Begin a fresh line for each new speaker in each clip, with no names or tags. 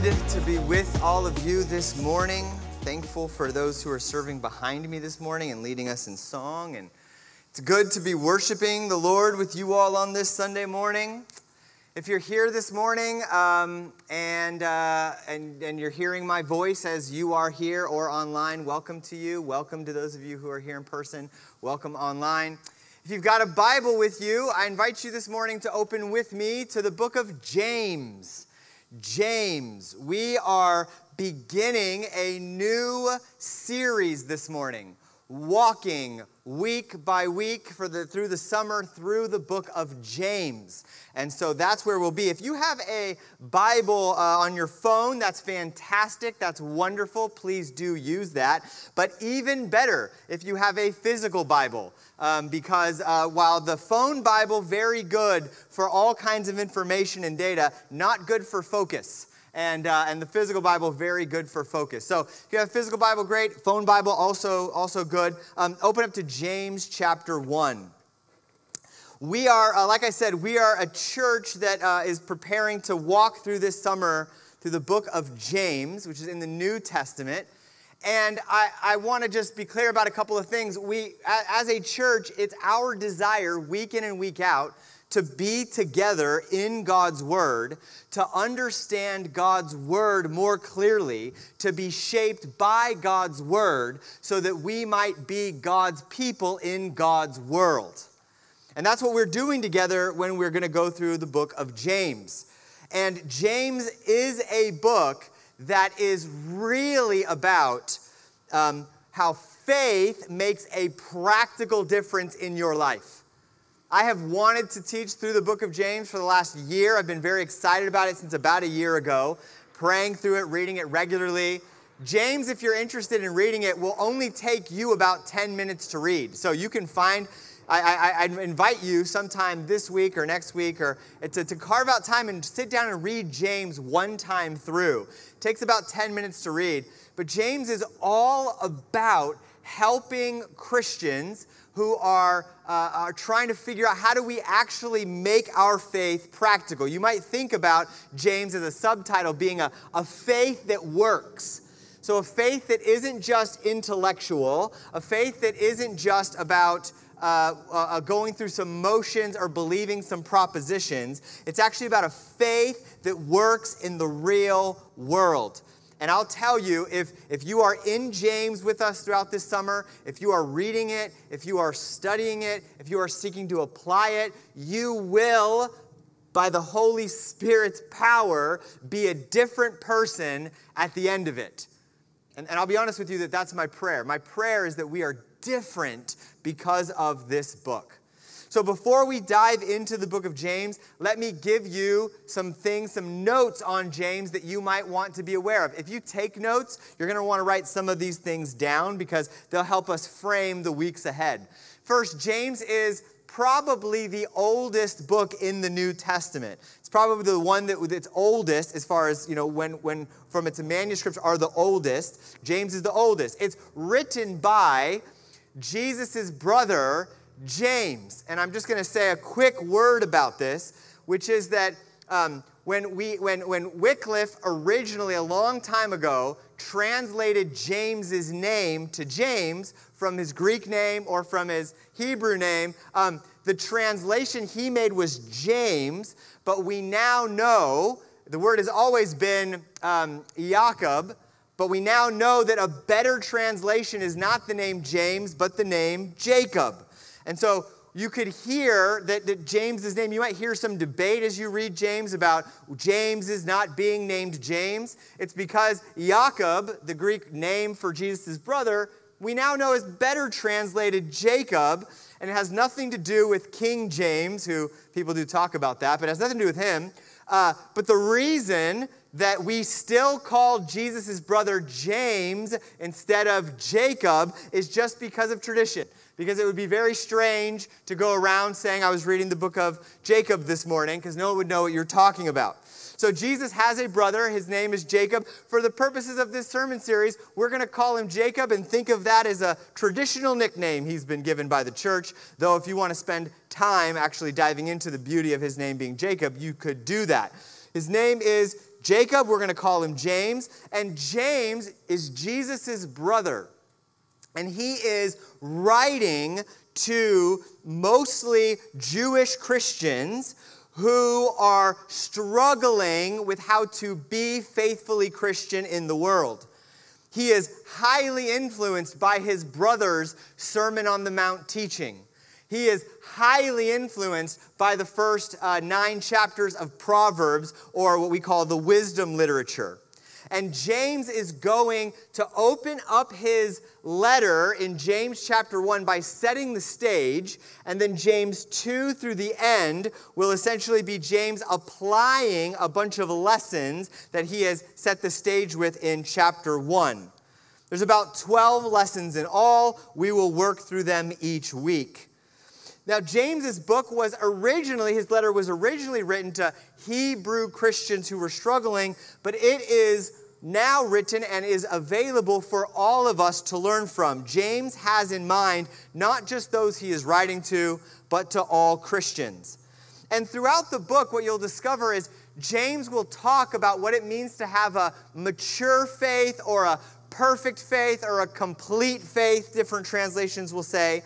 good to be with all of you this morning. Thankful for those who are serving behind me this morning and leading us in song. And it's good to be worshiping the Lord with you all on this Sunday morning. If you're here this morning um, and, uh, and, and you're hearing my voice as you are here or online, welcome to you. Welcome to those of you who are here in person. Welcome online. If you've got a Bible with you, I invite you this morning to open with me to the book of James. James. We are beginning a new series this morning, walking week by week for the through the summer through the book of James. And so that's where we'll be. If you have a Bible uh, on your phone, that's fantastic. That's wonderful. Please do use that. But even better, if you have a physical Bible, um, because uh, while the phone Bible very good for all kinds of information and data, not good for focus. And, uh, and the physical Bible very good for focus. So if you have physical Bible, great. Phone Bible also also good. Um, open up to James chapter one. We are, uh, like I said, we are a church that uh, is preparing to walk through this summer through the book of James, which is in the New Testament. And I, I want to just be clear about a couple of things. We, as a church, it's our desire week in and week out to be together in God's Word, to understand God's Word more clearly, to be shaped by God's Word, so that we might be God's people in God's world. And that's what we're doing together when we're going to go through the book of James. And James is a book that is really about um, how faith makes a practical difference in your life. I have wanted to teach through the book of James for the last year. I've been very excited about it since about a year ago, praying through it, reading it regularly. James, if you're interested in reading it, will only take you about 10 minutes to read. So you can find I, I, I, invite you sometime this week or next week or uh, to, to carve out time and sit down and read James one time through. It takes about 10 minutes to read. But James is all about helping Christians who are, uh, are trying to figure out how do we actually make our faith practical. You might think about James as a subtitle being a, a faith that works. So, a faith that isn't just intellectual, a faith that isn't just about uh, uh, going through some motions or believing some propositions. It's actually about a faith that works in the real world. And I'll tell you, if, if you are in James with us throughout this summer, if you are reading it, if you are studying it, if you are seeking to apply it, you will, by the Holy Spirit's power, be a different person at the end of it. And, and I'll be honest with you that that's my prayer. My prayer is that we are different because of this book. So, before we dive into the book of James, let me give you some things, some notes on James that you might want to be aware of. If you take notes, you're going to want to write some of these things down because they'll help us frame the weeks ahead. First, James is probably the oldest book in the New Testament. It's probably the one that it's oldest as far as, you know, when, when from its manuscripts are the oldest. James is the oldest. It's written by Jesus' brother, James. And I'm just going to say a quick word about this, which is that um, when, we, when, when Wycliffe originally, a long time ago, translated James's name to James from his Greek name or from his Hebrew name, um, the translation he made was James, but we now know the word has always been um, Jacob but we now know that a better translation is not the name James, but the name Jacob. And so you could hear that, that James's name, you might hear some debate as you read James about James is not being named James. It's because Jacob, the Greek name for Jesus' brother, we now know is better translated Jacob, and it has nothing to do with King James, who people do talk about that, but it has nothing to do with him. Uh, but the reason that we still call Jesus' brother James instead of Jacob is just because of tradition. Because it would be very strange to go around saying, I was reading the book of Jacob this morning, because no one would know what you're talking about. So Jesus has a brother. His name is Jacob. For the purposes of this sermon series, we're going to call him Jacob and think of that as a traditional nickname he's been given by the church. Though, if you want to spend time actually diving into the beauty of his name being Jacob, you could do that. His name is Jacob, we're going to call him James. And James is Jesus' brother. And he is writing to mostly Jewish Christians who are struggling with how to be faithfully Christian in the world. He is highly influenced by his brother's Sermon on the Mount teaching. He is highly influenced by the first uh, nine chapters of Proverbs, or what we call the wisdom literature. And James is going to open up his letter in James chapter 1 by setting the stage. And then James 2 through the end will essentially be James applying a bunch of lessons that he has set the stage with in chapter 1. There's about 12 lessons in all. We will work through them each week. Now, James's book was originally, his letter was originally written to Hebrew Christians who were struggling, but it is now written and is available for all of us to learn from. James has in mind not just those he is writing to, but to all Christians. And throughout the book, what you'll discover is James will talk about what it means to have a mature faith or a perfect faith or a complete faith, different translations will say.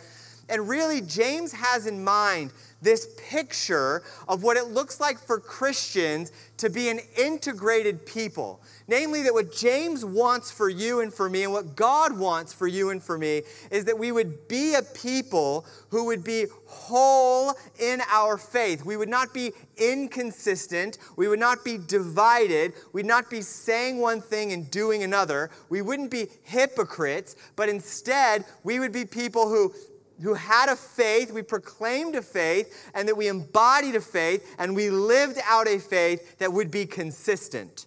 And really, James has in mind this picture of what it looks like for Christians to be an integrated people. Namely, that what James wants for you and for me, and what God wants for you and for me, is that we would be a people who would be whole in our faith. We would not be inconsistent. We would not be divided. We'd not be saying one thing and doing another. We wouldn't be hypocrites, but instead, we would be people who who had a faith, we proclaimed a faith, and that we embodied a faith, and we lived out a faith that would be consistent.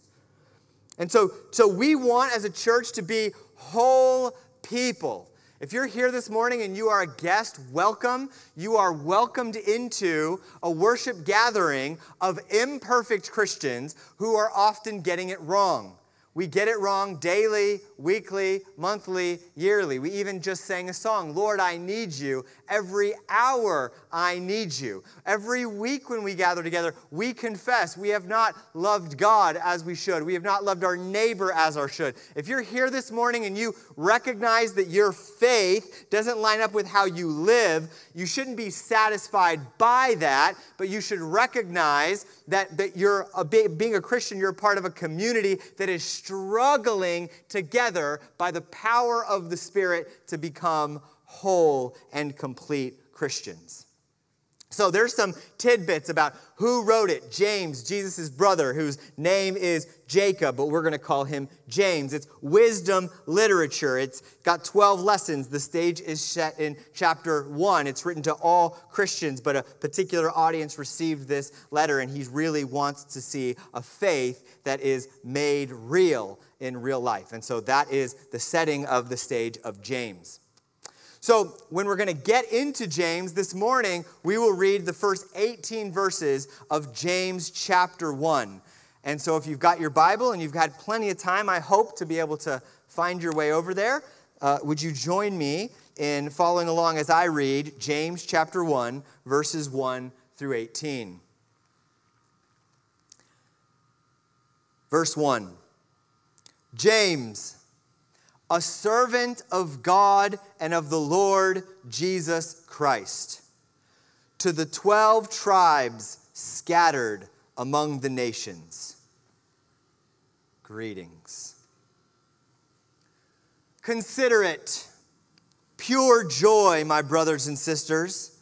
And so, so we want as a church to be whole people. If you're here this morning and you are a guest, welcome. You are welcomed into a worship gathering of imperfect Christians who are often getting it wrong. We get it wrong daily, weekly, monthly, yearly. We even just sang a song, Lord, I need you. Every hour, I need you. Every week when we gather together, we confess we have not loved God as we should. We have not loved our neighbor as our should. If you're here this morning and you recognize that your faith doesn't line up with how you live, you shouldn't be satisfied by that, but you should recognize that, that you're a, being a Christian, you're part of a community that is struggling together by the power of the Spirit to become whole and complete Christians. So there's some tidbits about who wrote it. James, Jesus' brother, whose name is Jacob, but we're going to call him James. It's wisdom literature. It's got 12 lessons. The stage is set in chapter 1. It's written to all Christians, but a particular audience received this letter, and he really wants to see a faith that is made real in real life. And so that is the setting of the stage of James. So, when we're going to get into James this morning, we will read the first 18 verses of James chapter 1. And so, if you've got your Bible and you've had plenty of time, I hope to be able to find your way over there. Uh, would you join me in following along as I read James chapter 1, verses 1 through 18? Verse 1 James a servant of God and of the Lord Jesus Christ, to the 12 tribes scattered among the nations. Greetings. Consider it pure joy, my brothers and sisters,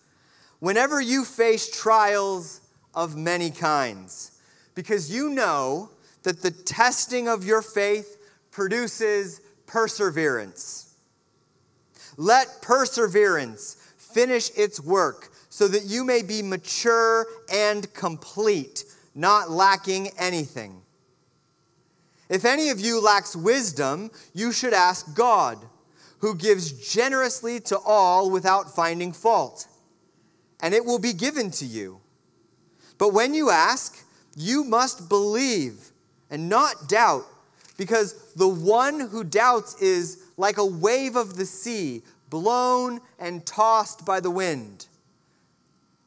whenever you face trials of many kinds, because you know that the testing of your faith produces perseverance. Let perseverance finish its work so that you may be mature and complete, not lacking anything. If any of you lacks wisdom, you should ask God, who gives generously to all without finding fault, and it will be given to you. But when you ask, you must believe and not doubt because the one who doubts is like a wave of the sea, blown and tossed by the wind.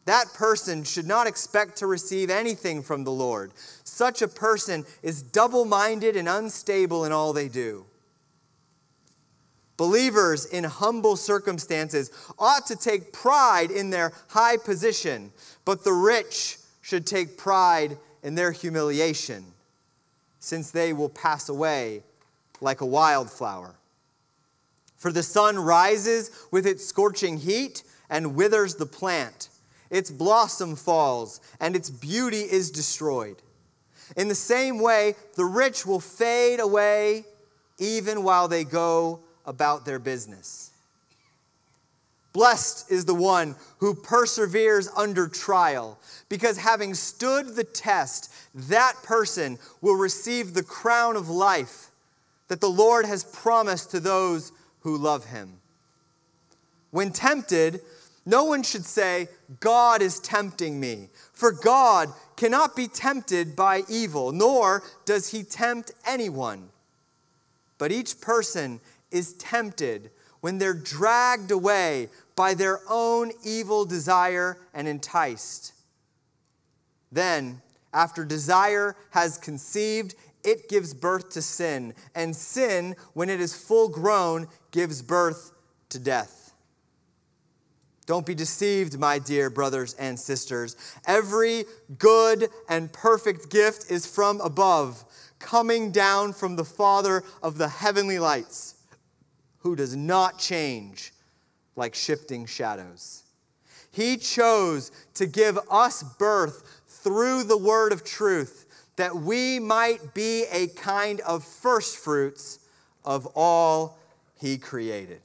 that person should not expect to receive anything from the Lord. Such a person is double minded and unstable in all they do. Believers in humble circumstances ought to take pride in their high position, but the rich should take pride in their humiliation, since they will pass away like a wildflower. For the sun rises with its scorching heat and withers the plant. Its blossom falls, and its beauty is destroyed. In the same way, the rich will fade away even while they go about their business. Blessed is the one who perseveres under trial, because having stood the test, that person will receive the crown of life that the Lord has promised to those who love him. When tempted, no one should say, God is tempting me, for God cannot be tempted by evil, nor does he tempt anyone. But each person is tempted when they're dragged away by their own evil desire and enticed. Then, after desire has conceived, it gives birth to sin, and sin, when it is full grown, gives birth to death. Don't be deceived, my dear brothers and sisters. Every good and perfect gift is from above, coming down from the Father of the heavenly lights who does not change like shifting shadows. He chose to give us birth through the word of truth that we might be a kind of first fruits of all he created.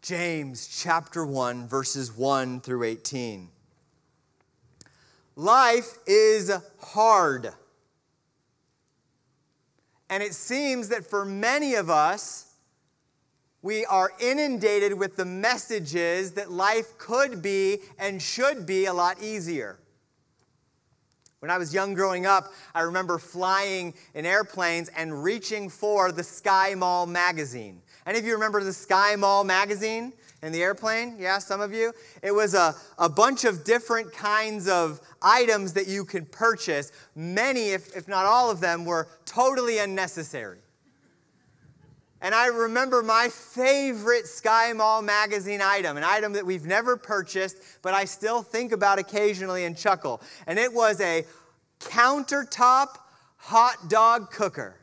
James chapter 1, verses 1 through 18. Life is hard. And it seems that for many of us, we are inundated with the messages that life could be and should be a lot easier. When I was young growing up, I remember flying in airplanes and reaching for the Sky Mall magazine. Any of you remember the Sky Mall magazine in the airplane? Yeah, some of you? It was a, a bunch of different kinds of items that you could purchase. Many, if, if not all of them, were totally unnecessary. And I remember my favorite Sky Mall magazine item, an item that we've never purchased, but I still think about occasionally and chuckle. And it was a countertop hot dog cooker.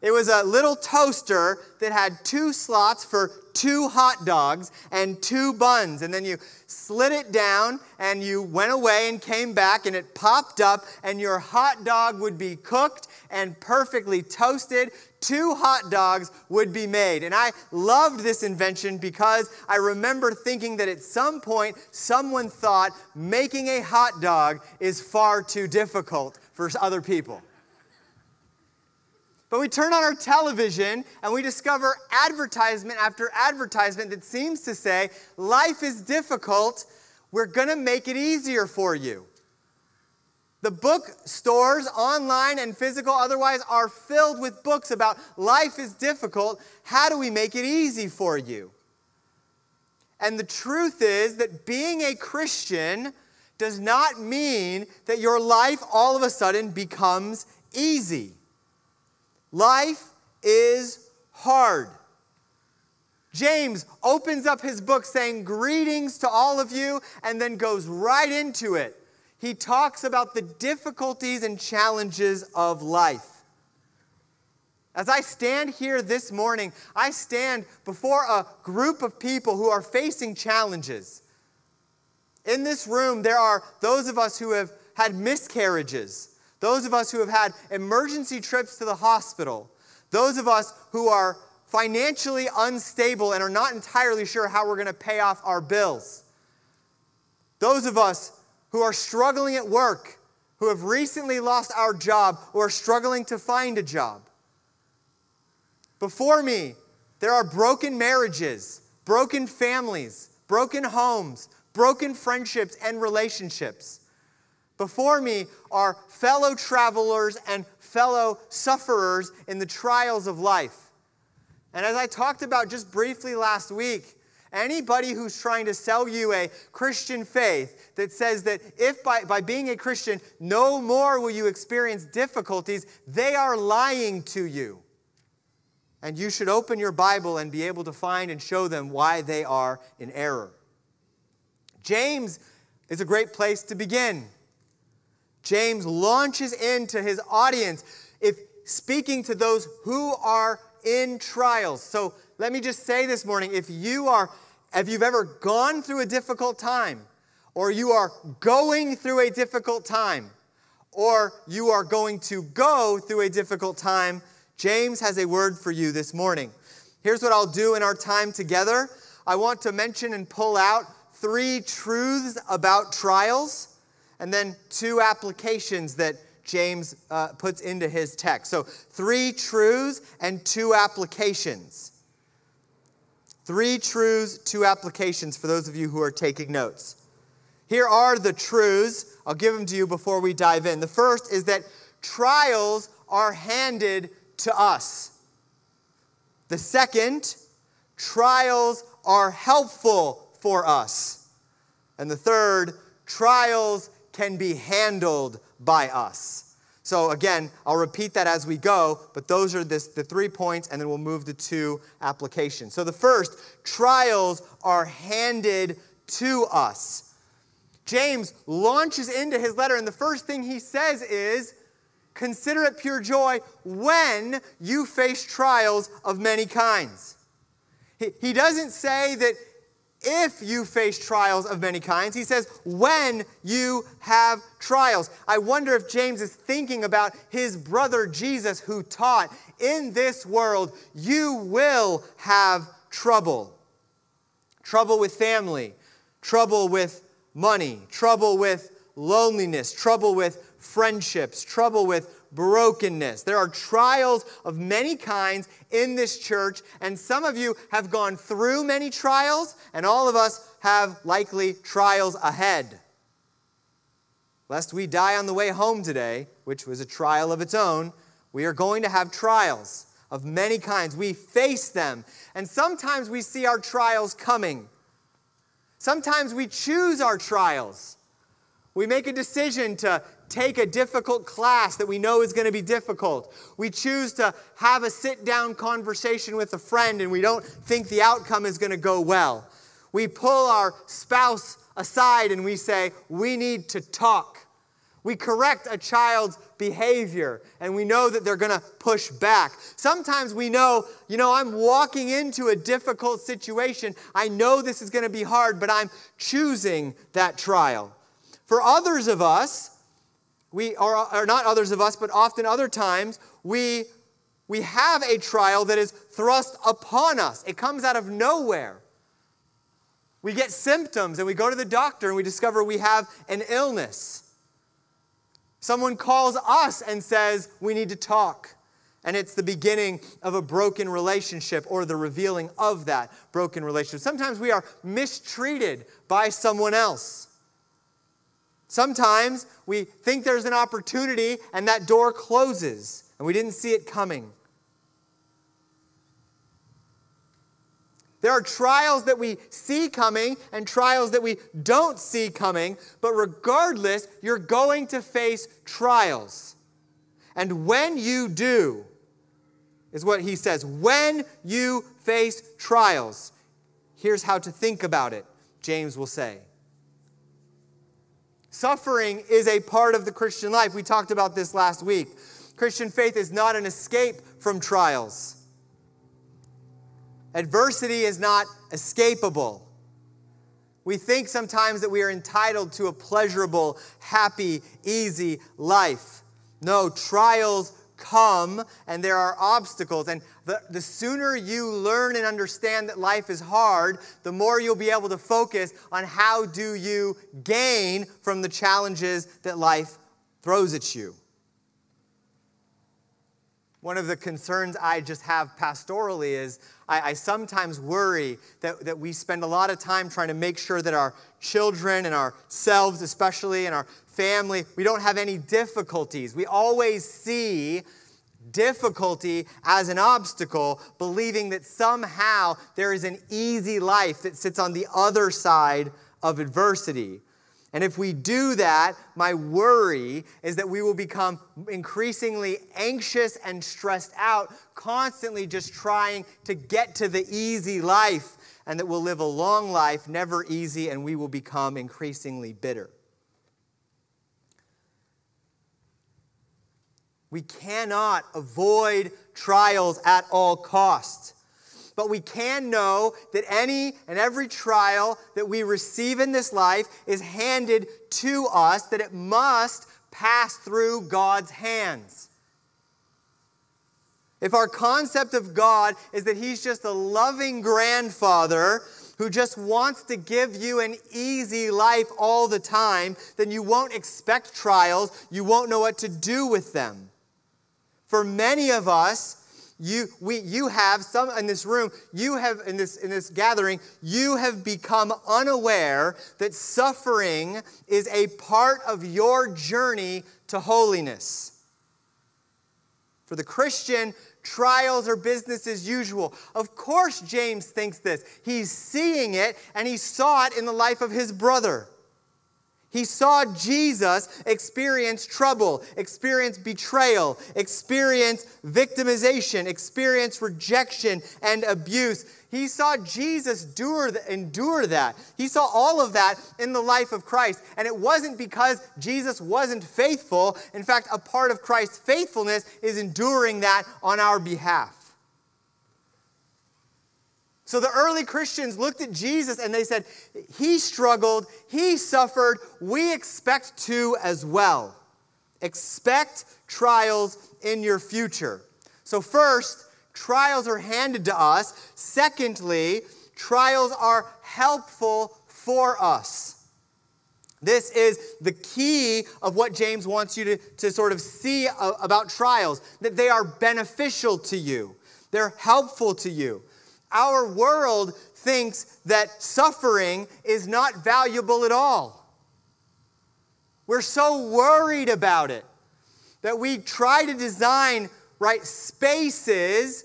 It was a little toaster that had two slots for two hot dogs and two buns. And then you slid it down and you went away and came back and it popped up and your hot dog would be cooked and perfectly toasted. Two hot dogs would be made. And I loved this invention because I remember thinking that at some point someone thought making a hot dog is far too difficult for other people. But we turn on our television and we discover advertisement after advertisement that seems to say, life is difficult, we're going to make it easier for you. The bookstores, online and physical otherwise, are filled with books about life is difficult. How do we make it easy for you? And the truth is that being a Christian does not mean that your life all of a sudden becomes easy. Life is hard. James opens up his book saying, Greetings to all of you, and then goes right into it. He talks about the difficulties and challenges of life. As I stand here this morning, I stand before a group of people who are facing challenges. In this room, there are those of us who have had miscarriages. Those of us who have had emergency trips to the hospital, those of us who are financially unstable and are not entirely sure how we're going to pay off our bills, those of us who are struggling at work, who have recently lost our job, or are struggling to find a job. Before me, there are broken marriages, broken families, broken homes, broken friendships and relationships. Before me are fellow travelers and fellow sufferers in the trials of life. And as I talked about just briefly last week, Anybody who's trying to sell you a Christian faith that says that if by, by being a Christian, no more will you experience difficulties, they are lying to you. And you should open your Bible and be able to find and show them why they are in error. James is a great place to begin. James launches into his audience if speaking to those who are in trials. So let me just say this morning if you are if you've ever gone through a difficult time or you are going through a difficult time or you are going to go through a difficult time, James has a word for you this morning. Here's what I'll do in our time together. I want to mention and pull out three truths about trials and then two applications that James uh, puts into his text. So, three truths and two applications. Three truths, two applications for those of you who are taking notes. Here are the truths. I'll give them to you before we dive in. The first is that trials are handed to us. The second, trials are helpful for us. And the third, trials can be handled by us. So, again, I'll repeat that as we go, but those are this, the three points, and then we'll move to two applications. So, the first, trials are handed to us. James launches into his letter, and the first thing he says is, Consider it pure joy when you face trials of many kinds. He, he doesn't say that if you face trials of many kinds. He says, when you have trials. I wonder if James is thinking about his brother Jesus, who taught, in this world, you will have trouble. Trouble with family, trouble with money, trouble with loneliness, trouble with friendships, trouble with brokenness. There are trials of many kinds in this church, and some of you have gone through many trials, and all of us have likely trials ahead. Lest we die on the way home today, which was a trial of its own, we are going to have trials of many kinds. We face them, and sometimes we see our trials coming. Sometimes we choose our trials. We make a decision to take a difficult class that we know is going to be difficult. We choose to have a sit down conversation with a friend and we don't think the outcome is going to go well. We pull our spouse aside and we say, We need to talk. We correct a child's behavior and we know that they're going to push back. Sometimes we know, you know, I'm walking into a difficult situation. I know this is going to be hard, but I'm choosing that trial. For others of us, we are, or not others of us, but often other times, we, we have a trial that is thrust upon us. It comes out of nowhere. We get symptoms and we go to the doctor and we discover we have an illness. Someone calls us and says, We need to talk. And it's the beginning of a broken relationship or the revealing of that broken relationship. Sometimes we are mistreated by someone else. Sometimes we think there's an opportunity and that door closes and we didn't see it coming. There are trials that we see coming and trials that we don't see coming, but regardless, you're going to face trials. And when you do, is what he says, when you face trials, here's how to think about it, James will say. Suffering is a part of the Christian life. We talked about this last week. Christian faith is not an escape from trials. Adversity is not escapable. We think sometimes that we are entitled to a pleasurable, happy, easy life. No, trials come and there are obstacles. And the, the sooner you learn and understand that life is hard, the more you'll be able to focus on how do you gain from the challenges that life throws at you. One of the concerns I just have pastorally is I, I, sometimes worry that, that we spend a lot of time trying to make sure that our children and ourselves, especially, and our family, we don't have any difficulties. We always see difficulty as an obstacle, believing that somehow there is an easy life that sits on the other side of adversity. And if we do that, my worry is that we will become increasingly anxious and stressed out, constantly just trying to get to the easy life, and that we'll live a long life, never easy, and we will become increasingly bitter. We cannot avoid trials at all costs. But we can know that any and every trial that we receive in this life is handed to us, that it must pass through God's hands. If our concept of God is that He's just a loving grandfather who just wants to give you an easy life all the time, then you won't expect trials. You won't know what to do with them. For many of us, you, we, you have some in this room, you have in this, in this gathering, you have become unaware that suffering is a part of your journey to holiness. For the Christian, trials are business as usual. Of course, James thinks this. He's seeing it, and he saw it in the life of his brother. He saw Jesus experience trouble, experience betrayal, experience victimization, experience rejection and abuse. He saw Jesus endure that. He saw all of that in the life of Christ. And it wasn't because Jesus wasn't faithful. In fact, a part of Christ's faithfulness is enduring that on our behalf. So the early Christians looked at Jesus and they said, He struggled, He suffered, we expect to as well. Expect trials in your future. So, first, trials are handed to us. Secondly, trials are helpful for us. This is the key of what James wants you to, to sort of see about trials that they are beneficial to you, they're helpful to you. Our world thinks that suffering is not valuable at all. We're so worried about it that we try to design right spaces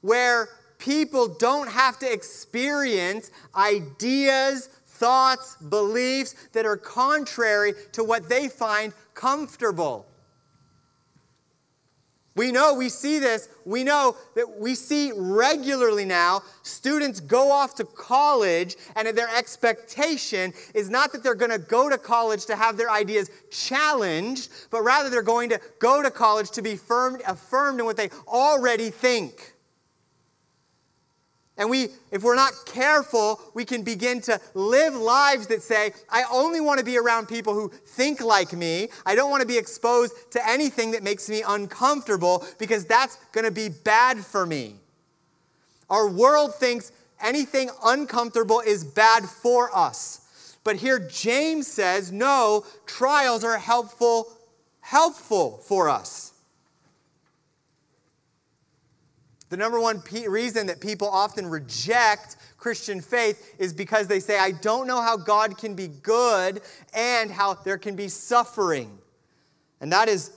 where people don't have to experience ideas, thoughts, beliefs that are contrary to what they find comfortable. We know, we see this, we know that we see regularly now students go off to college, and their expectation is not that they're going to go to college to have their ideas challenged, but rather they're going to go to college to be firmed, affirmed in what they already think. And we, if we're not careful, we can begin to live lives that say, I only want to be around people who think like me. I don't want to be exposed to anything that makes me uncomfortable because that's going to be bad for me. Our world thinks anything uncomfortable is bad for us. But here James says, no, trials are helpful, helpful for us. The number one reason that people often reject Christian faith is because they say, I don't know how God can be good and how there can be suffering. And that is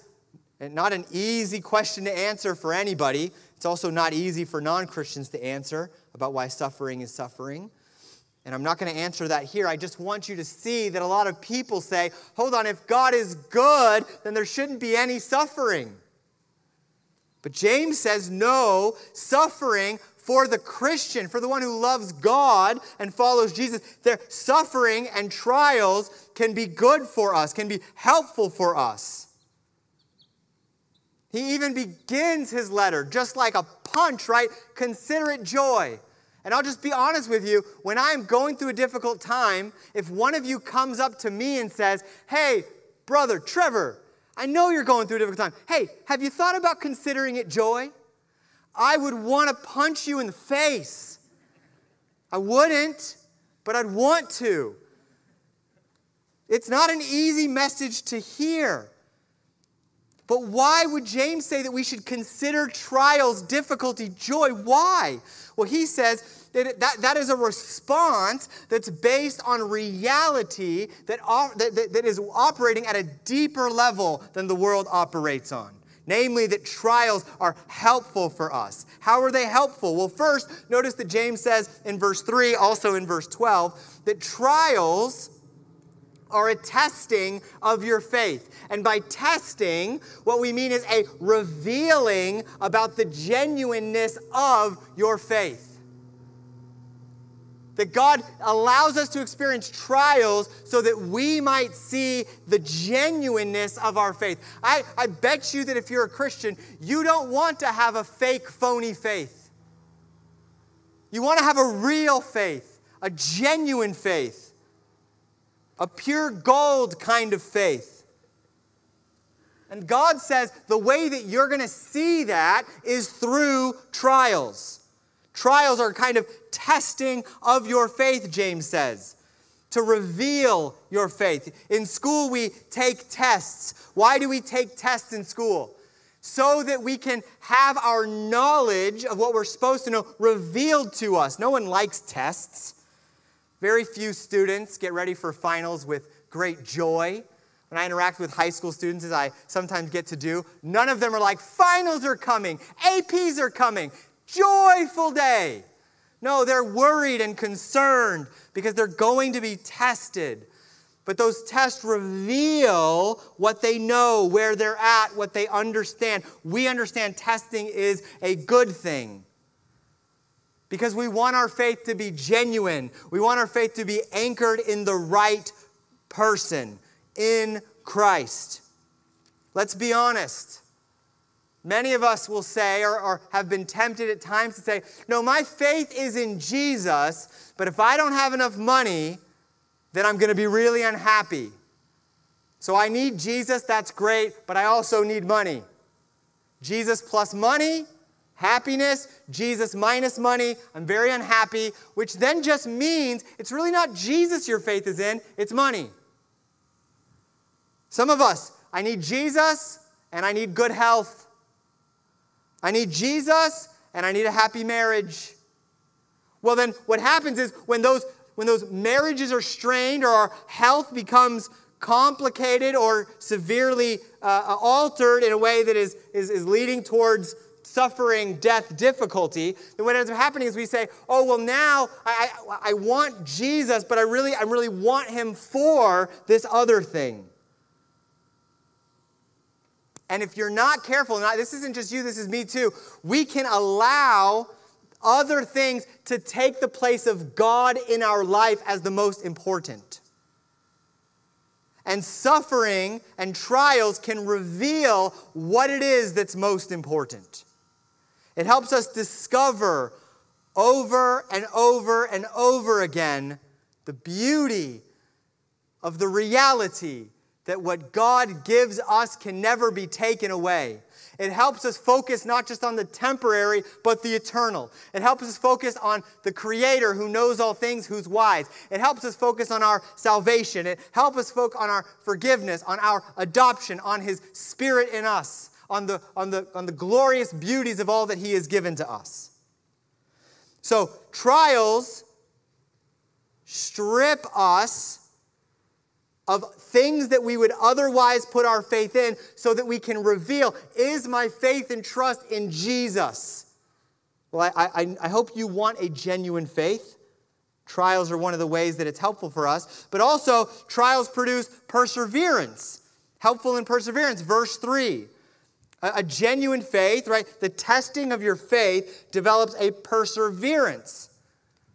not an easy question to answer for anybody. It's also not easy for non Christians to answer about why suffering is suffering. And I'm not going to answer that here. I just want you to see that a lot of people say, hold on, if God is good, then there shouldn't be any suffering. But James says, no, suffering for the Christian, for the one who loves God and follows Jesus, their suffering and trials can be good for us, can be helpful for us. He even begins his letter just like a punch, right? Consider it joy. And I'll just be honest with you, when I'm going through a difficult time, if one of you comes up to me and says, Hey, brother, Trevor, I know you're going through a difficult time. Hey, have you thought about considering it joy? I would want to punch you in the face. I wouldn't, but I'd want to. It's not an easy message to hear. But why would James say that we should consider trials, difficulty, joy? Why? Well, he says that, that, that is a response that's based on reality that, that, that is operating at a deeper level than the world operates on. Namely, that trials are helpful for us. How are they helpful? Well, first, notice that James says in verse 3, also in verse 12, that trials are a testing of your faith. And by testing, what we mean is a revealing about the genuineness of your faith. That God allows us to experience trials so that we might see the genuineness of our faith. I, I bet you that if you're a Christian, you don't want to have a fake, phony faith. You want to have a real faith, a genuine faith, a pure gold kind of faith. And God says the way that you're going to see that is through trials. Trials are kind of testing of your faith, James says, to reveal your faith. In school, we take tests. Why do we take tests in school? So that we can have our knowledge of what we're supposed to know revealed to us. No one likes tests. Very few students get ready for finals with great joy. When I interact with high school students, as I sometimes get to do, none of them are like, finals are coming, APs are coming joyful day. No, they're worried and concerned because they're going to be tested. But those tests reveal what they know, where they're at, what they understand. We understand testing is a good thing because we want our faith to be genuine. We want our faith to be anchored in the right person, in Christ. Let's be honest. Many of us will say, or, or, have been tempted at times to say, No, my faith is in Jesus, but if I don't have enough money, then I'm going to be really unhappy. So I need Jesus, that's great, but I also need money. Jesus plus money, happiness. Jesus minus money, I'm very unhappy, which then just means it's really not Jesus your faith is in, it's money. Some of us, I need Jesus and I need good health. I need Jesus and I need a happy marriage. Well, then what happens is when those, when those marriages are strained or our health becomes complicated or severely uh, altered in a way that is, is, is leading towards suffering, death, difficulty, then what ends up happening is we say, oh, well, now I, I, I want Jesus, but I really, I really want him for this other thing. And if you're not careful, not, this isn't just you, this is me too, we can allow other things to take the place of God in our life as the most important. And suffering and trials can reveal what it is that's most important. It helps us discover over and over and over again the beauty of the reality that what God gives us can never be taken away. It helps us focus not just on the temporary, but the eternal. It helps us focus on the Creator who knows all things, who's wise. It helps us focus on our salvation. It helps us focus on our forgiveness, on our adoption, on His Spirit in us, on the, on the, on the glorious beauties of all that He has given to us. So, trials strip us of things that we would otherwise put our faith in so that we can reveal is my faith and trust in Jesus? Well, I, I, I, hope you want a genuine faith. Trials are one of the ways that it's helpful for us, but also trials produce perseverance. Helpful in perseverance. Verse 3. A, a genuine faith, right? The testing of your faith develops a perseverance.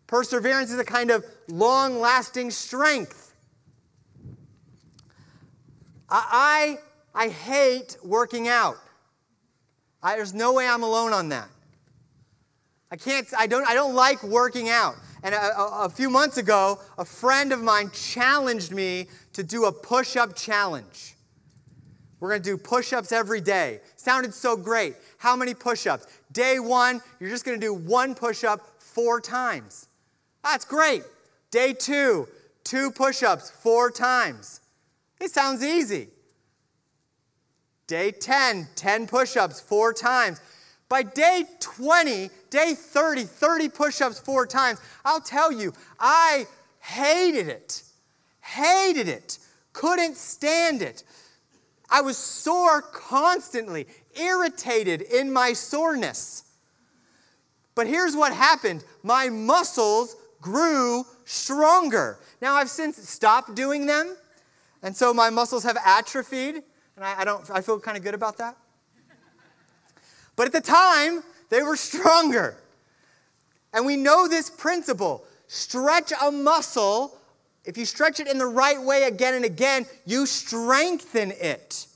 Perseverance is a kind of long lasting strength. I, I, I hate working out. I, there's no way I'm alone on that. I can't, I don't, I don't like working out. And a, a, a few months ago, a friend of mine challenged me to do a push up challenge. We're to do push ups every day. Sounded so great. How many push ups? Day one, you're just to do one push up four times. That's great. Day two, two push ups four times. It sounds easy. Day 10, 10 push ups four times. By day 20, day 30, 30 push ups four times, I'll tell you, I hated it. Hated it. Couldn't stand it. I was sore constantly. irritated in my soreness. But here's what happened my muscles grew stronger. Now, I've since stopped doing them, and so my muscles have atrophied, and I, I don't, I feel kind of good about that. But at the time, they were stronger. And we know this principle stretch a muscle, if you stretch it in the right way again and again, you strengthen it.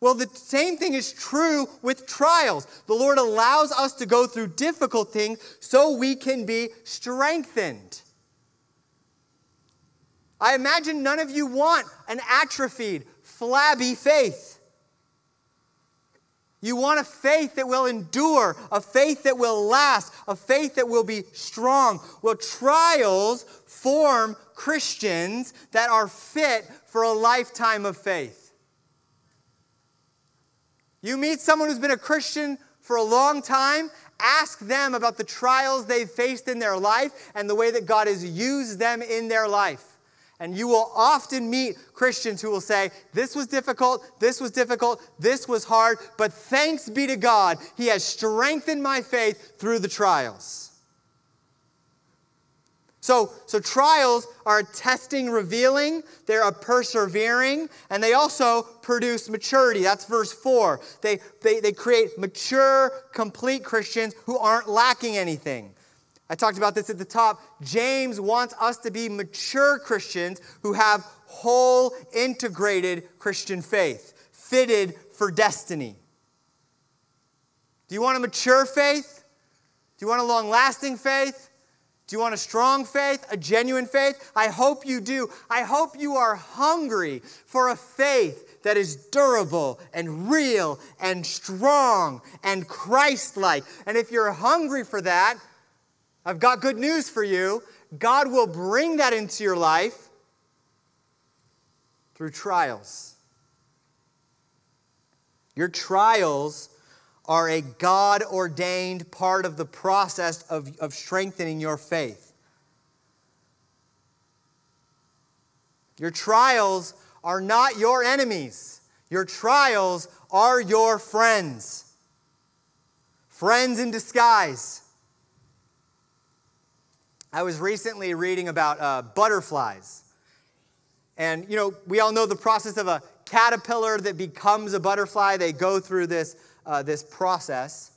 Well, the same thing is true with trials. The Lord allows us to go through difficult things so we can be strengthened. I imagine none of you want an atrophied, flabby faith. You want a faith that will endure, a faith that will last, a faith that will be strong. Well, trials form Christians that are fit for a lifetime of faith. You meet someone who's been a Christian for a long time, ask them about the trials they've faced in their life and the way that God has used them in their life. And you will often meet Christians who will say, This was difficult, this was difficult, this was hard, but thanks be to God, He has strengthened my faith through the trials. So, so trials are testing, revealing, they're a persevering, and they also produce maturity. That's verse 4. They, they, they create mature, complete Christians who aren't lacking anything. I talked about this at the top. James wants us to be mature Christians who have whole, integrated Christian faith, fitted for destiny. Do you want a mature faith? Do you want a long lasting faith? Do you want a strong faith, a genuine faith? I hope you do. I hope you are hungry for a faith that is durable and real and strong and Christ like. And if you're hungry for that, I've got good news for you. God will bring that into your life through trials. Your trials are a God ordained part of the process of, of strengthening your faith. Your trials are not your enemies, your trials are your friends. Friends in disguise. I was recently reading about uh, butterflies. And, you know, we all know the process of a caterpillar that becomes a butterfly. They go through this uh, this process,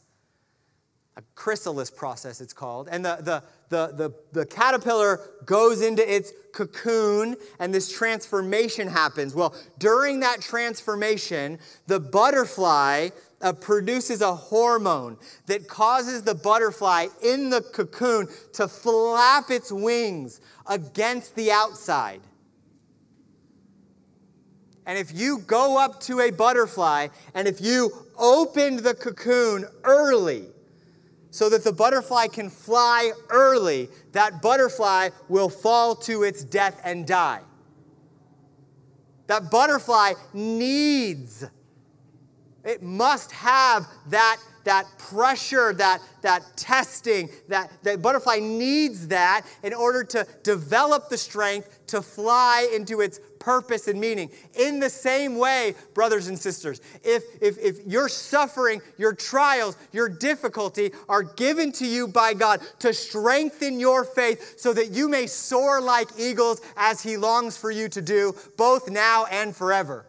a chrysalis process, it's called. And the, the, the, the, the caterpillar goes into its cocoon, and this transformation happens. Well, during that transformation, the butterfly uh, produces a hormone that causes the butterfly in the cocoon to flap its wings against the outside. And if you go up to a butterfly and if you opened the cocoon early so that the butterfly can fly early, that butterfly will fall to its death and die. That butterfly needs, it must have that, that pressure, that, that testing, that, that butterfly needs that in order to develop the strength to fly into its purpose and meaning. In the same way, brothers and sisters, if, if, if your suffering, your trials, your difficulty are given to you by God to strengthen your faith so that you may soar like eagles as He longs for you to do, both now and forever.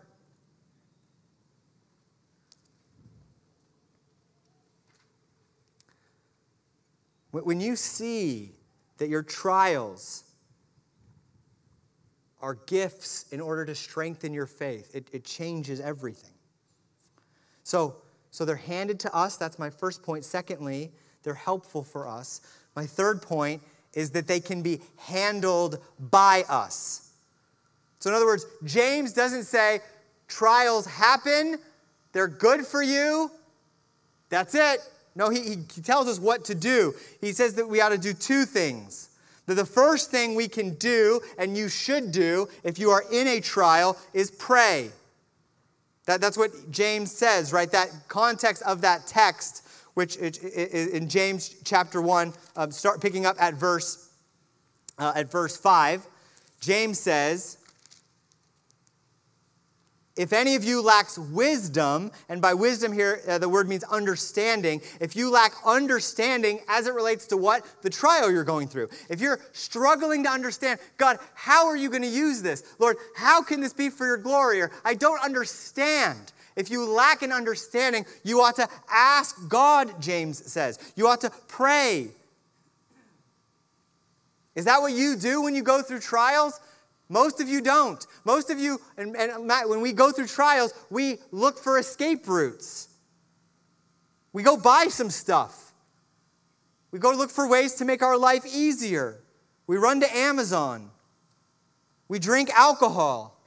When you see that your trials are gifts in order to strengthen your faith. It, it changes everything. So, so they're handed to us. That's my first point. Secondly, they're helpful for us. My third point is that they can be handled by us. So, in other words, James doesn't say trials happen, they're good for you, that's it. No, he, he tells us what to do. He says that we ought to do two things. That the first thing we can do, and you should do if you are in a trial, is pray. That, that's what James says, right? That context of that text, which in James chapter 1, um, start picking up at verse, uh, at verse 5, James says, if any of you lacks wisdom, and by wisdom here, uh, the word means understanding. If you lack understanding as it relates to what? The trial you're going through. If you're struggling to understand, God, how are you going to use this? Lord, how can this be for your glory? Or I don't understand. If you lack an understanding, you ought to ask God, James says. You ought to pray. Is that what you do when you go through trials? Most of you don't. Most of you, and, and Matt, when we go through trials, we look for escape routes. We go buy some stuff. We go look for ways to make our life easier. We run to Amazon. We drink alcohol.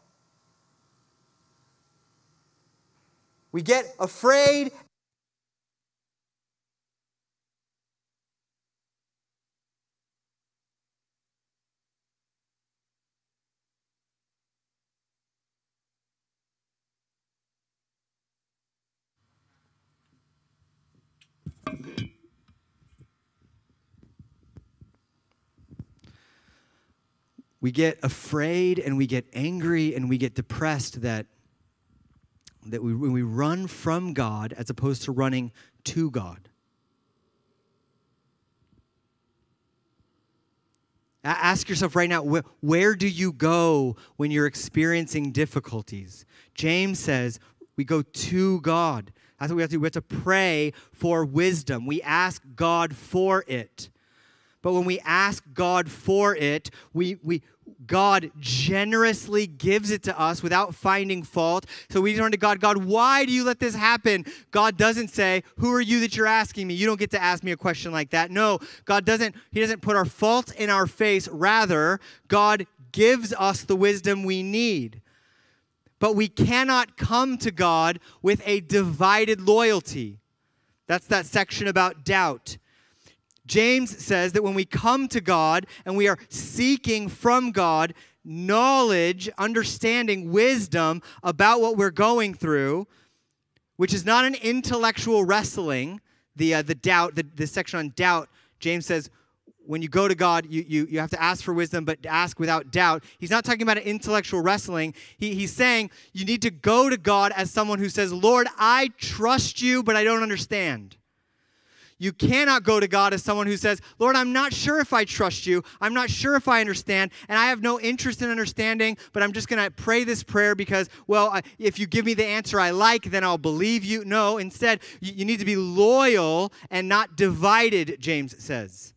We get afraid we get afraid and we get angry and we get depressed that, that we, when we run from God as opposed to running to God. Ask yourself right now where, where do you go when you're experiencing difficulties? James says we go to God. That's what we have to do. We have to pray for wisdom. We ask God for it. But when we ask God for it, we, we, God generously gives it to us without finding fault. So we turn to God, God, why do you let this happen? God doesn't say, Who are you that you're asking me? You don't get to ask me a question like that. No, God doesn't, He doesn't put our fault in our face. Rather, God gives us the wisdom we need. But we cannot come to God with a divided loyalty. That's that section about doubt. James says that when we come to God and we are seeking from God knowledge, understanding, wisdom about what we're going through, which is not an intellectual wrestling, the, uh, the doubt, the, the section on doubt, James says, when you go to God, you, you, you have to ask for wisdom, but ask without doubt. He's not talking about an intellectual wrestling. He, he's saying you need to go to God as someone who says, Lord, I trust you, but I don't understand. You cannot go to God as someone who says, Lord, I'm not sure if I trust you. I'm not sure if I understand, and I have no interest in understanding, but I'm just going to pray this prayer because, well, if you give me the answer I like, then I'll believe you. No, instead, you need to be loyal and not divided, James says.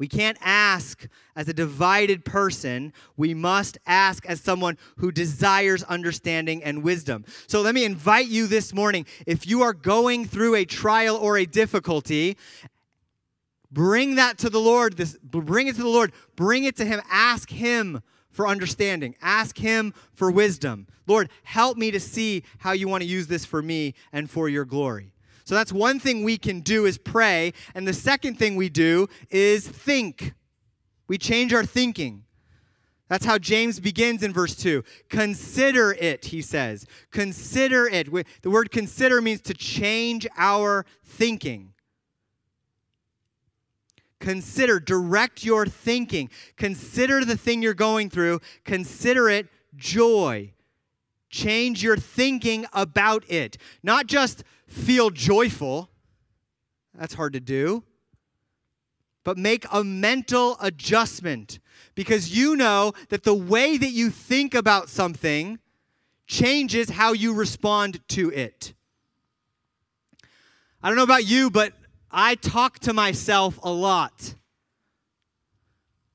We can't ask as a divided person. We must ask as someone who desires understanding and wisdom. So let me invite you this morning if you are going through a trial or a difficulty, bring that to the Lord. This, bring it to the Lord. Bring it to Him. Ask Him for understanding. Ask Him for wisdom. Lord, help me to see how you want to use this for me and for your glory. So that's one thing we can do is pray. And the second thing we do is think. We change our thinking. That's how James begins in verse 2. Consider it, he says. Consider it. The word consider means to change our thinking. Consider, direct your thinking. Consider the thing you're going through. Consider it joy. Change your thinking about it. Not just feel joyful. That's hard to do. But make a mental adjustment because you know that the way that you think about something changes how you respond to it. I don't know about you, but I talk to myself a lot.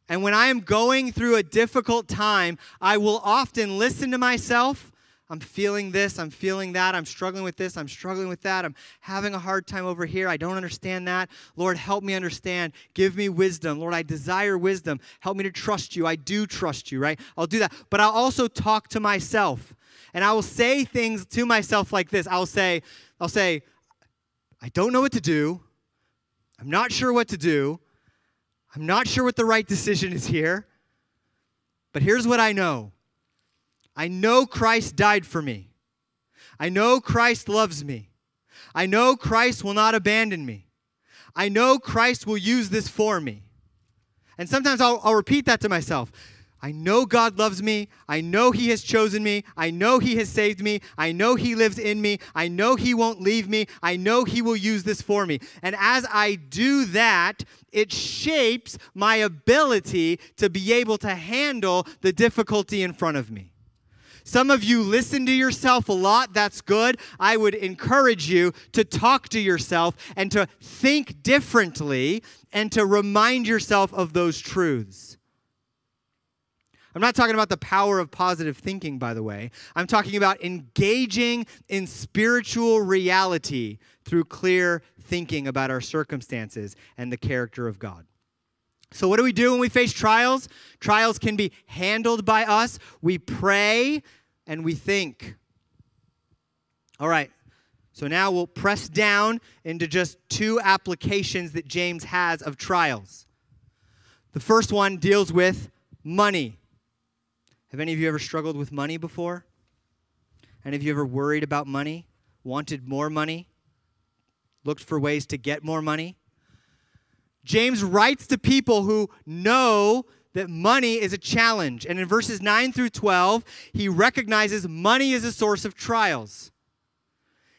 And when I am going through a difficult time, I will often listen to myself I'm feeling this, I'm feeling that, I'm struggling with this, I'm struggling with that, I'm having a hard time over here, I don't understand that. Lord, help me understand. Give me wisdom. Lord, I desire wisdom. Help me to trust you. I do trust you, right? I'll do that. But I'll also talk to myself. And I will say things to myself like this. I'll say, I'll say, I don't know what to do. I'm not sure what to do. I'm not sure what the right decision is here. But here's what I know I know Christ died for me. I know Christ loves me. I know Christ will not abandon me. I know Christ will use this for me. And sometimes I'll, I'll repeat that to myself. I know God loves me. I know He has chosen me. I know He has saved me. I know He lives in me. I know He won't leave me. I know He will use this for me. And as I do that, it shapes my ability to be able to handle the difficulty in front of me. Some of you listen to yourself a lot. That's good. I would encourage you to talk to yourself and to think differently and to remind yourself of those truths. I'm not talking about the power of positive thinking, by the way. I'm talking about engaging in spiritual reality through clear thinking about our circumstances and the character of God. So, what do we do when we face trials? Trials can be handled by us. We pray and we think. All right, so now we'll press down into just two applications that James has of trials. The first one deals with money. Have any of you ever struggled with money before? Any of you ever worried about money? Wanted more money? Looked for ways to get more money? James writes to people who know that money is a challenge. And in verses 9 through 12, he recognizes money is a source of trials.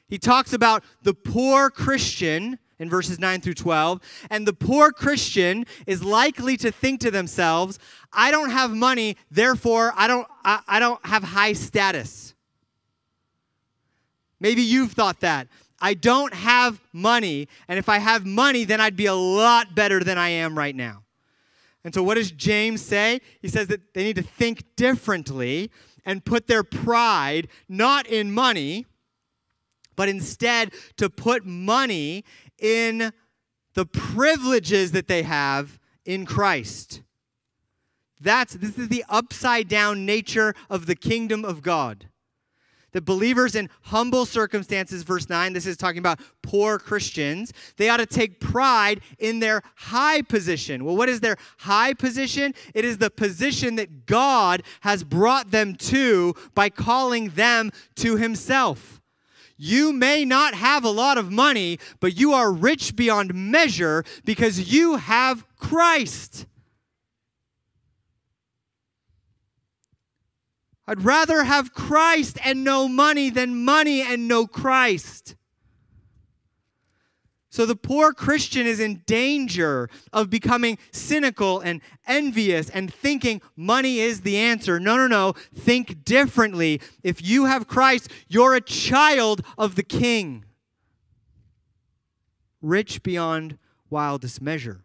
He talks about the poor Christian in verses 9 through 12. And the poor Christian is likely to think to themselves, I don't have money, therefore I don't, I, I don't have high status. Maybe you've thought that. I don't have money, and if I have money, then I'd be a lot better than I am right now. And so, what does James say? He says that they need to think differently and put their pride not in money, but instead to put money in the privileges that they have in Christ. That's this is the upside down nature of the kingdom of God. The believers in humble circumstances, verse 9, this is talking about poor Christians, they ought to take pride in their high position. Well, what is their high position? It is the position that God has brought them to by calling them to Himself. You may not have a lot of money, but you are rich beyond measure because you have Christ. I'd rather have Christ and no money than money and no Christ. So the poor Christian is in danger of becoming cynical and envious and thinking money is the answer. No, no, no. Think differently. If you have Christ, you're a child of the King, rich beyond wildest measure.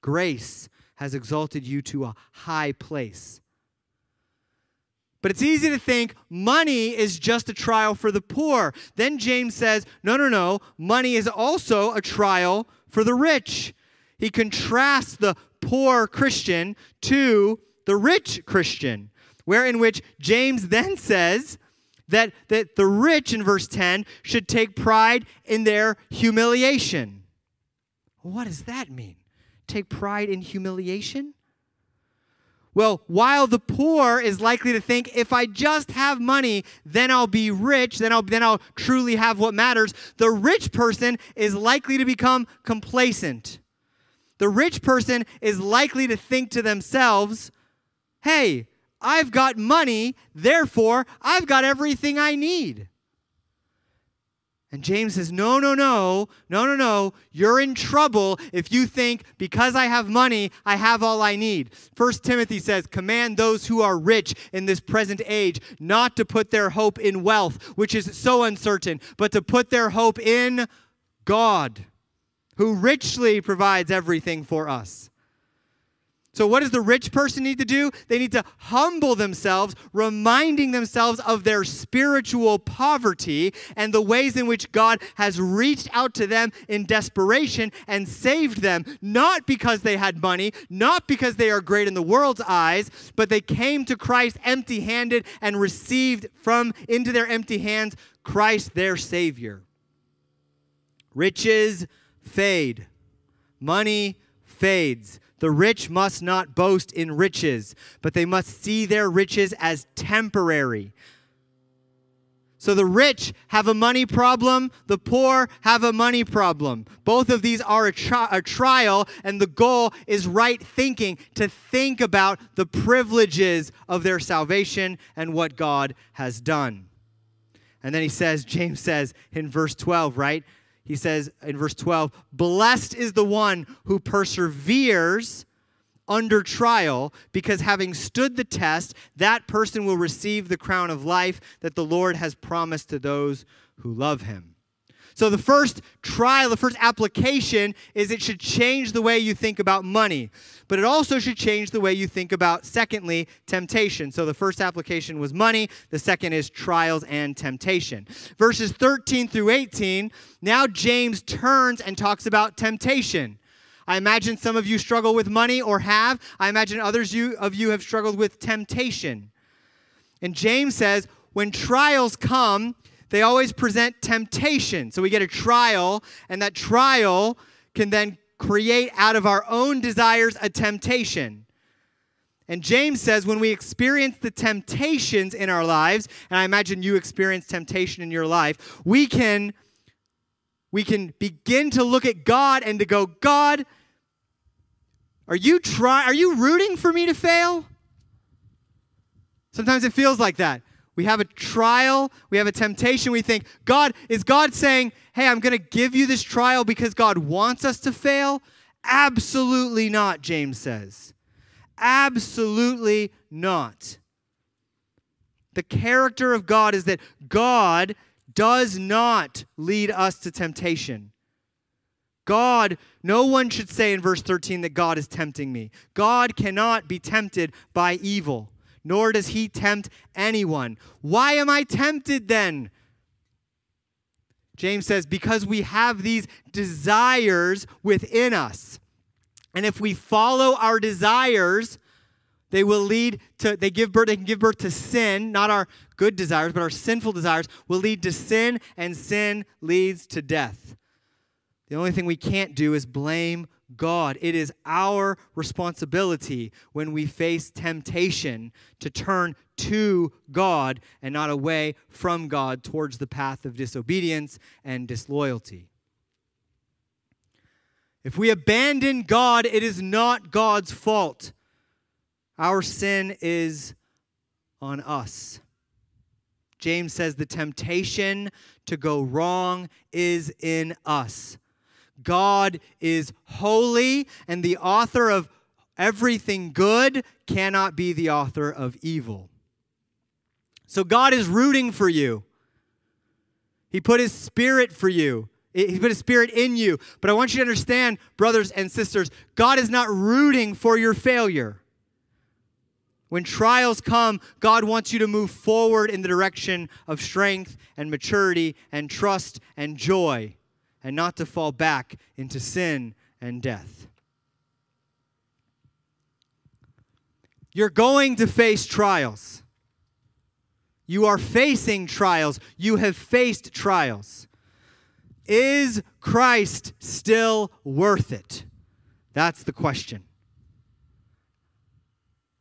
Grace has exalted you to a high place. But it's easy to think money is just a trial for the poor. Then James says, no, no, no. Money is also a trial for the rich. He contrasts the poor Christian to the rich Christian, where in which James then says that, that the rich in verse 10 should take pride in their humiliation. What does that mean? Take pride in humiliation? Well, while the poor is likely to think, if I just have money, then I'll be rich, then I'll, then I'll truly have what matters, the rich person is likely to become complacent. The rich person is likely to think to themselves, hey, I've got money, therefore I've got everything I need. And James says, No, no, no, no, no, no. You're in trouble if you think because I have money, I have all I need. First Timothy says, Command those who are rich in this present age not to put their hope in wealth, which is so uncertain, but to put their hope in God, who richly provides everything for us. So, what does the rich person need to do? They need to humble themselves, reminding themselves of their spiritual poverty and the ways in which God has reached out to them in desperation and saved them, not because they had money, not because they are great in the world's eyes, but they came to Christ empty handed and received from into their empty hands Christ their Savior. Riches fade, money fades the rich must not boast in riches, but they must see their riches as temporary. So the rich have a money problem, the poor have a money problem. Both of these are a, tri- a, trial, and the goal is right thinking to think about the privileges of their salvation and what God has done. And then he says, James says in verse 12, right? He says in verse 12, Blessed is the one who perseveres under trial, because having stood the test, that person will receive the crown of life that the Lord has promised to those who love him. So, the first trial, the first application is it should change the way you think about money, but it also should change the way you think about, secondly, temptation. So, the first application was money, the second is trials and temptation. Verses 13 through 18, now James turns and talks about temptation. I imagine some of you struggle with money or have. I imagine others of you have struggled with temptation. And James says, when trials come, they always present temptation. So we get a trial, and that trial can then create out of our own desires a temptation. And James says when we experience the temptations in our lives, and I imagine you experience temptation in your life, we can we can begin to look at God and to go, God, are you try are you rooting for me to fail? Sometimes it feels like that. We have a trial, we have a temptation, we think, God, is God saying, "Hey, I'm going to give you this trial because God wants us to fail?" Absolutely not, James says. Absolutely not. The character of God is that God does not lead us to temptation. God, no one should say in verse 13 that God is tempting me. God cannot be tempted by evil, nor does he tempt anyone. Why am I tempted then? James says, because we have these desires within us. And if we follow our desires, they will lead to, they give birth, they can give birth to sin, not our good desires, but our sinful desires will lead to sin, and sin leads to death. The only thing we can't do is blame God. It is our responsibility when we face temptation to turn to God and not away from God towards the path of disobedience and disloyalty. If we abandon God, it is not God's fault. Our sin is on us. James says the temptation to go wrong is in us. God is holy, and the author of everything good cannot be the author of evil. So God is rooting for you. He put his spirit for you. He put his spirit in you. But I want you to understand, brothers and sisters, God is not rooting for your failure. When trials come, God wants you to move forward in the direction of strength and maturity and trust and joy and not to fall back into sin and death. You're going to face trials. You are facing trials. You have faced trials. Is Christ still worth it? That's the question.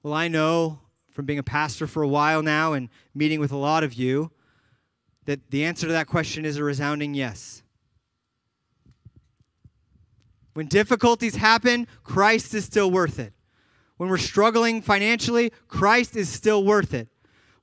Well, I know from being a pastor for a while now and meeting with a lot of you that the answer to that question is a resounding yes. When difficulties happen, Christ is still worth it. When we're struggling financially, Christ is still worth it.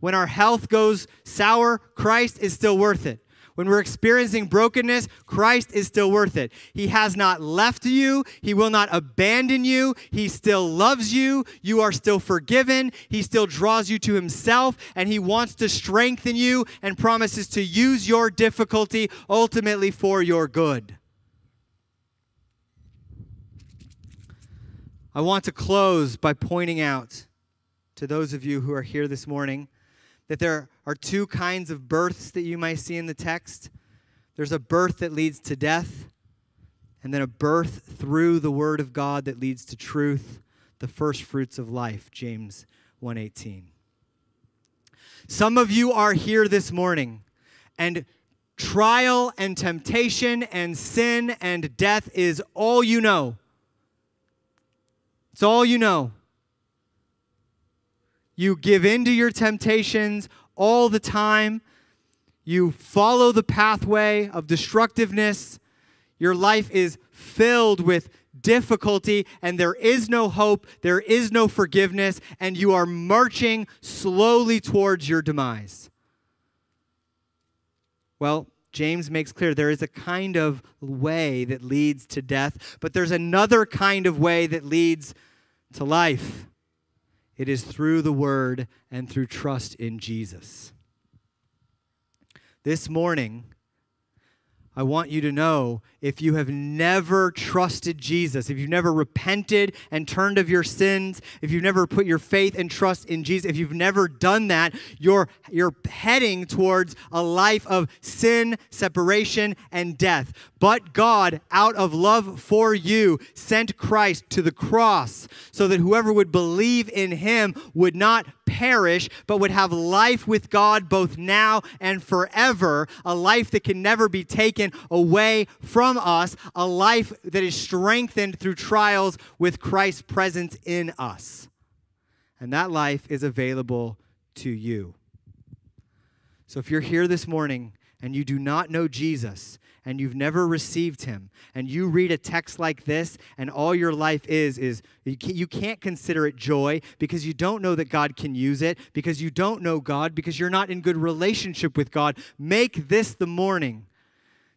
When our health goes sour, Christ is still worth it. When we're experiencing brokenness, Christ is still worth it. He has not left you. He will not abandon you. He still loves you. You are still forgiven. He still draws you to Himself, and He wants to strengthen you and promises to use your difficulty ultimately for your good. I want to close by pointing out to those of you who are here this morning that there are two kinds of births that you might see in the text. There's a birth that leads to death, and then a birth through the word of God that leads to truth, the first fruits of life, James 1:18. Some of you are here this morning and trial and temptation and sin and death is all you know. It's all you know. You give in to your temptations all the time.
you follow the pathway of destructiveness, your life is filled with difficulty and there is no hope, there is no forgiveness, and you are marching slowly towards your demise. Well, James makes clear there is a kind of way that leads to death, but there's another kind of way that leads to life. It is through the word and through trust in Jesus. This morning, I want you to know if you have never trusted Jesus, if you've never repented and turned of your sins, if you've never put your faith and trust in Jesus, if you've never done that, you're, you're heading towards a life of sin, separation, and death. But God, out of love for you, sent Christ to the cross so that whoever would believe in him would not perish, but would have life with God both now and forever, a life that can never be taken away from us, a life that is strengthened through trials with Christ's presence in us. And that life is available to you. So if you're here this morning and you do not know Jesus, and you've never received him and you read a text like this and all your life is is you can't consider it joy because you don't know that God can use it because you don't know God because you're not in good relationship with God. Make this the morning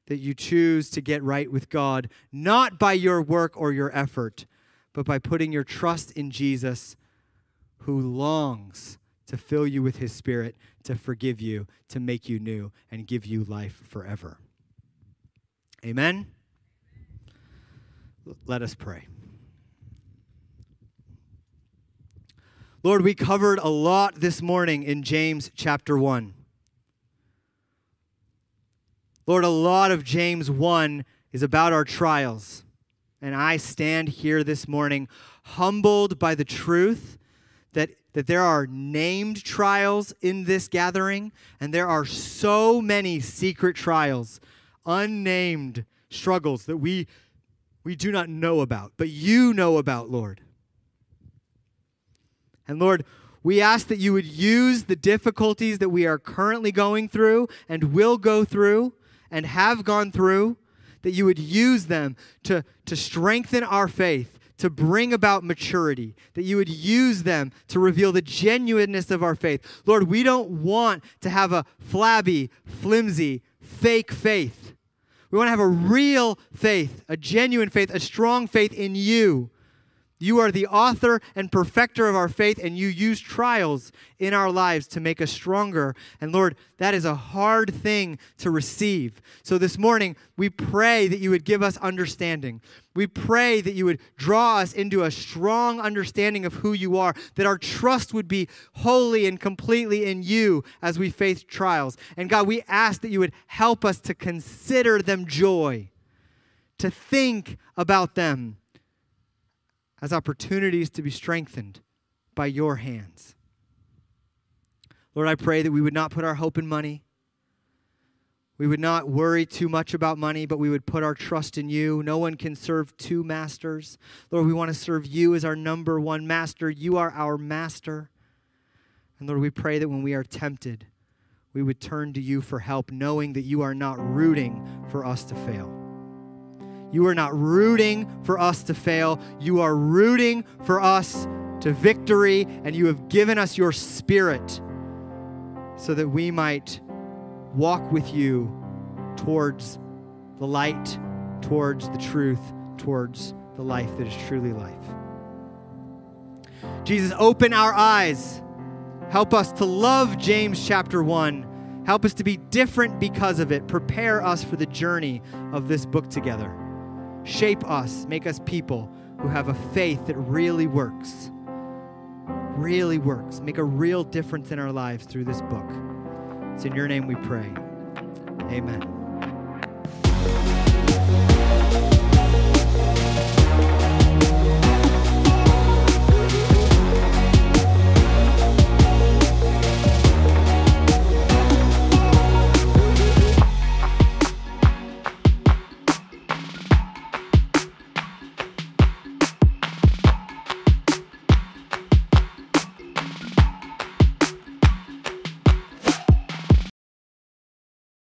that you choose to get right with God not by your work or your effort but by putting your trust in Jesus who longs to fill you with his spirit to forgive you to make you new and give you life forever Amen? Let us pray. Lord, we covered a lot this morning in James chapter 1. Lord, a lot of James 1 is about our trials. And I stand here this morning humbled by the truth that, that there are named trials in this gathering, and there are so many secret trials unnamed struggles that we, we do not know about, but you know about, Lord. And Lord, we ask that you would use the difficulties that we are currently going through and will go through and have gone through, that you would use them to, to strengthen our faith, to bring about maturity, that you would use them to reveal the genuineness of our faith. Lord, we don't want to have a flabby, flimsy, fake faith. We want to have a real faith, a genuine faith, a strong faith in you. You are the author and perfecter of our faith, and you use trials in our lives to make us stronger. And Lord, that is a hard thing to receive. So this morning, we pray that you would give us understanding. We pray that you would draw us into a strong understanding of who you are, that our trust would be wholly and completely in you as we face trials. And God, we ask that you would help us to consider them joy, to think about them as opportunities to be strengthened by your hands. Lord, I pray that we would not put our hope in money. We would not worry too much about money, but we would put our trust in you. No one can serve two masters. Lord, we want to serve you as our number one master. You are our master. And Lord, we pray that when we are tempted, we would turn to you for help, knowing that you are not rooting for us to fail. You are not rooting for us to fail. You are rooting for us to victory, and you have given us your spirit so that we might walk with you towards the light, towards the truth, towards the life that is truly life. Jesus, open our eyes. Help us to love James chapter 1. Help us to be different because of it. Prepare us for the journey of this book together. Shape us, make us people who have a faith that really works. Really works. Make a real difference in our lives through this book. It's in your name we pray. Amen.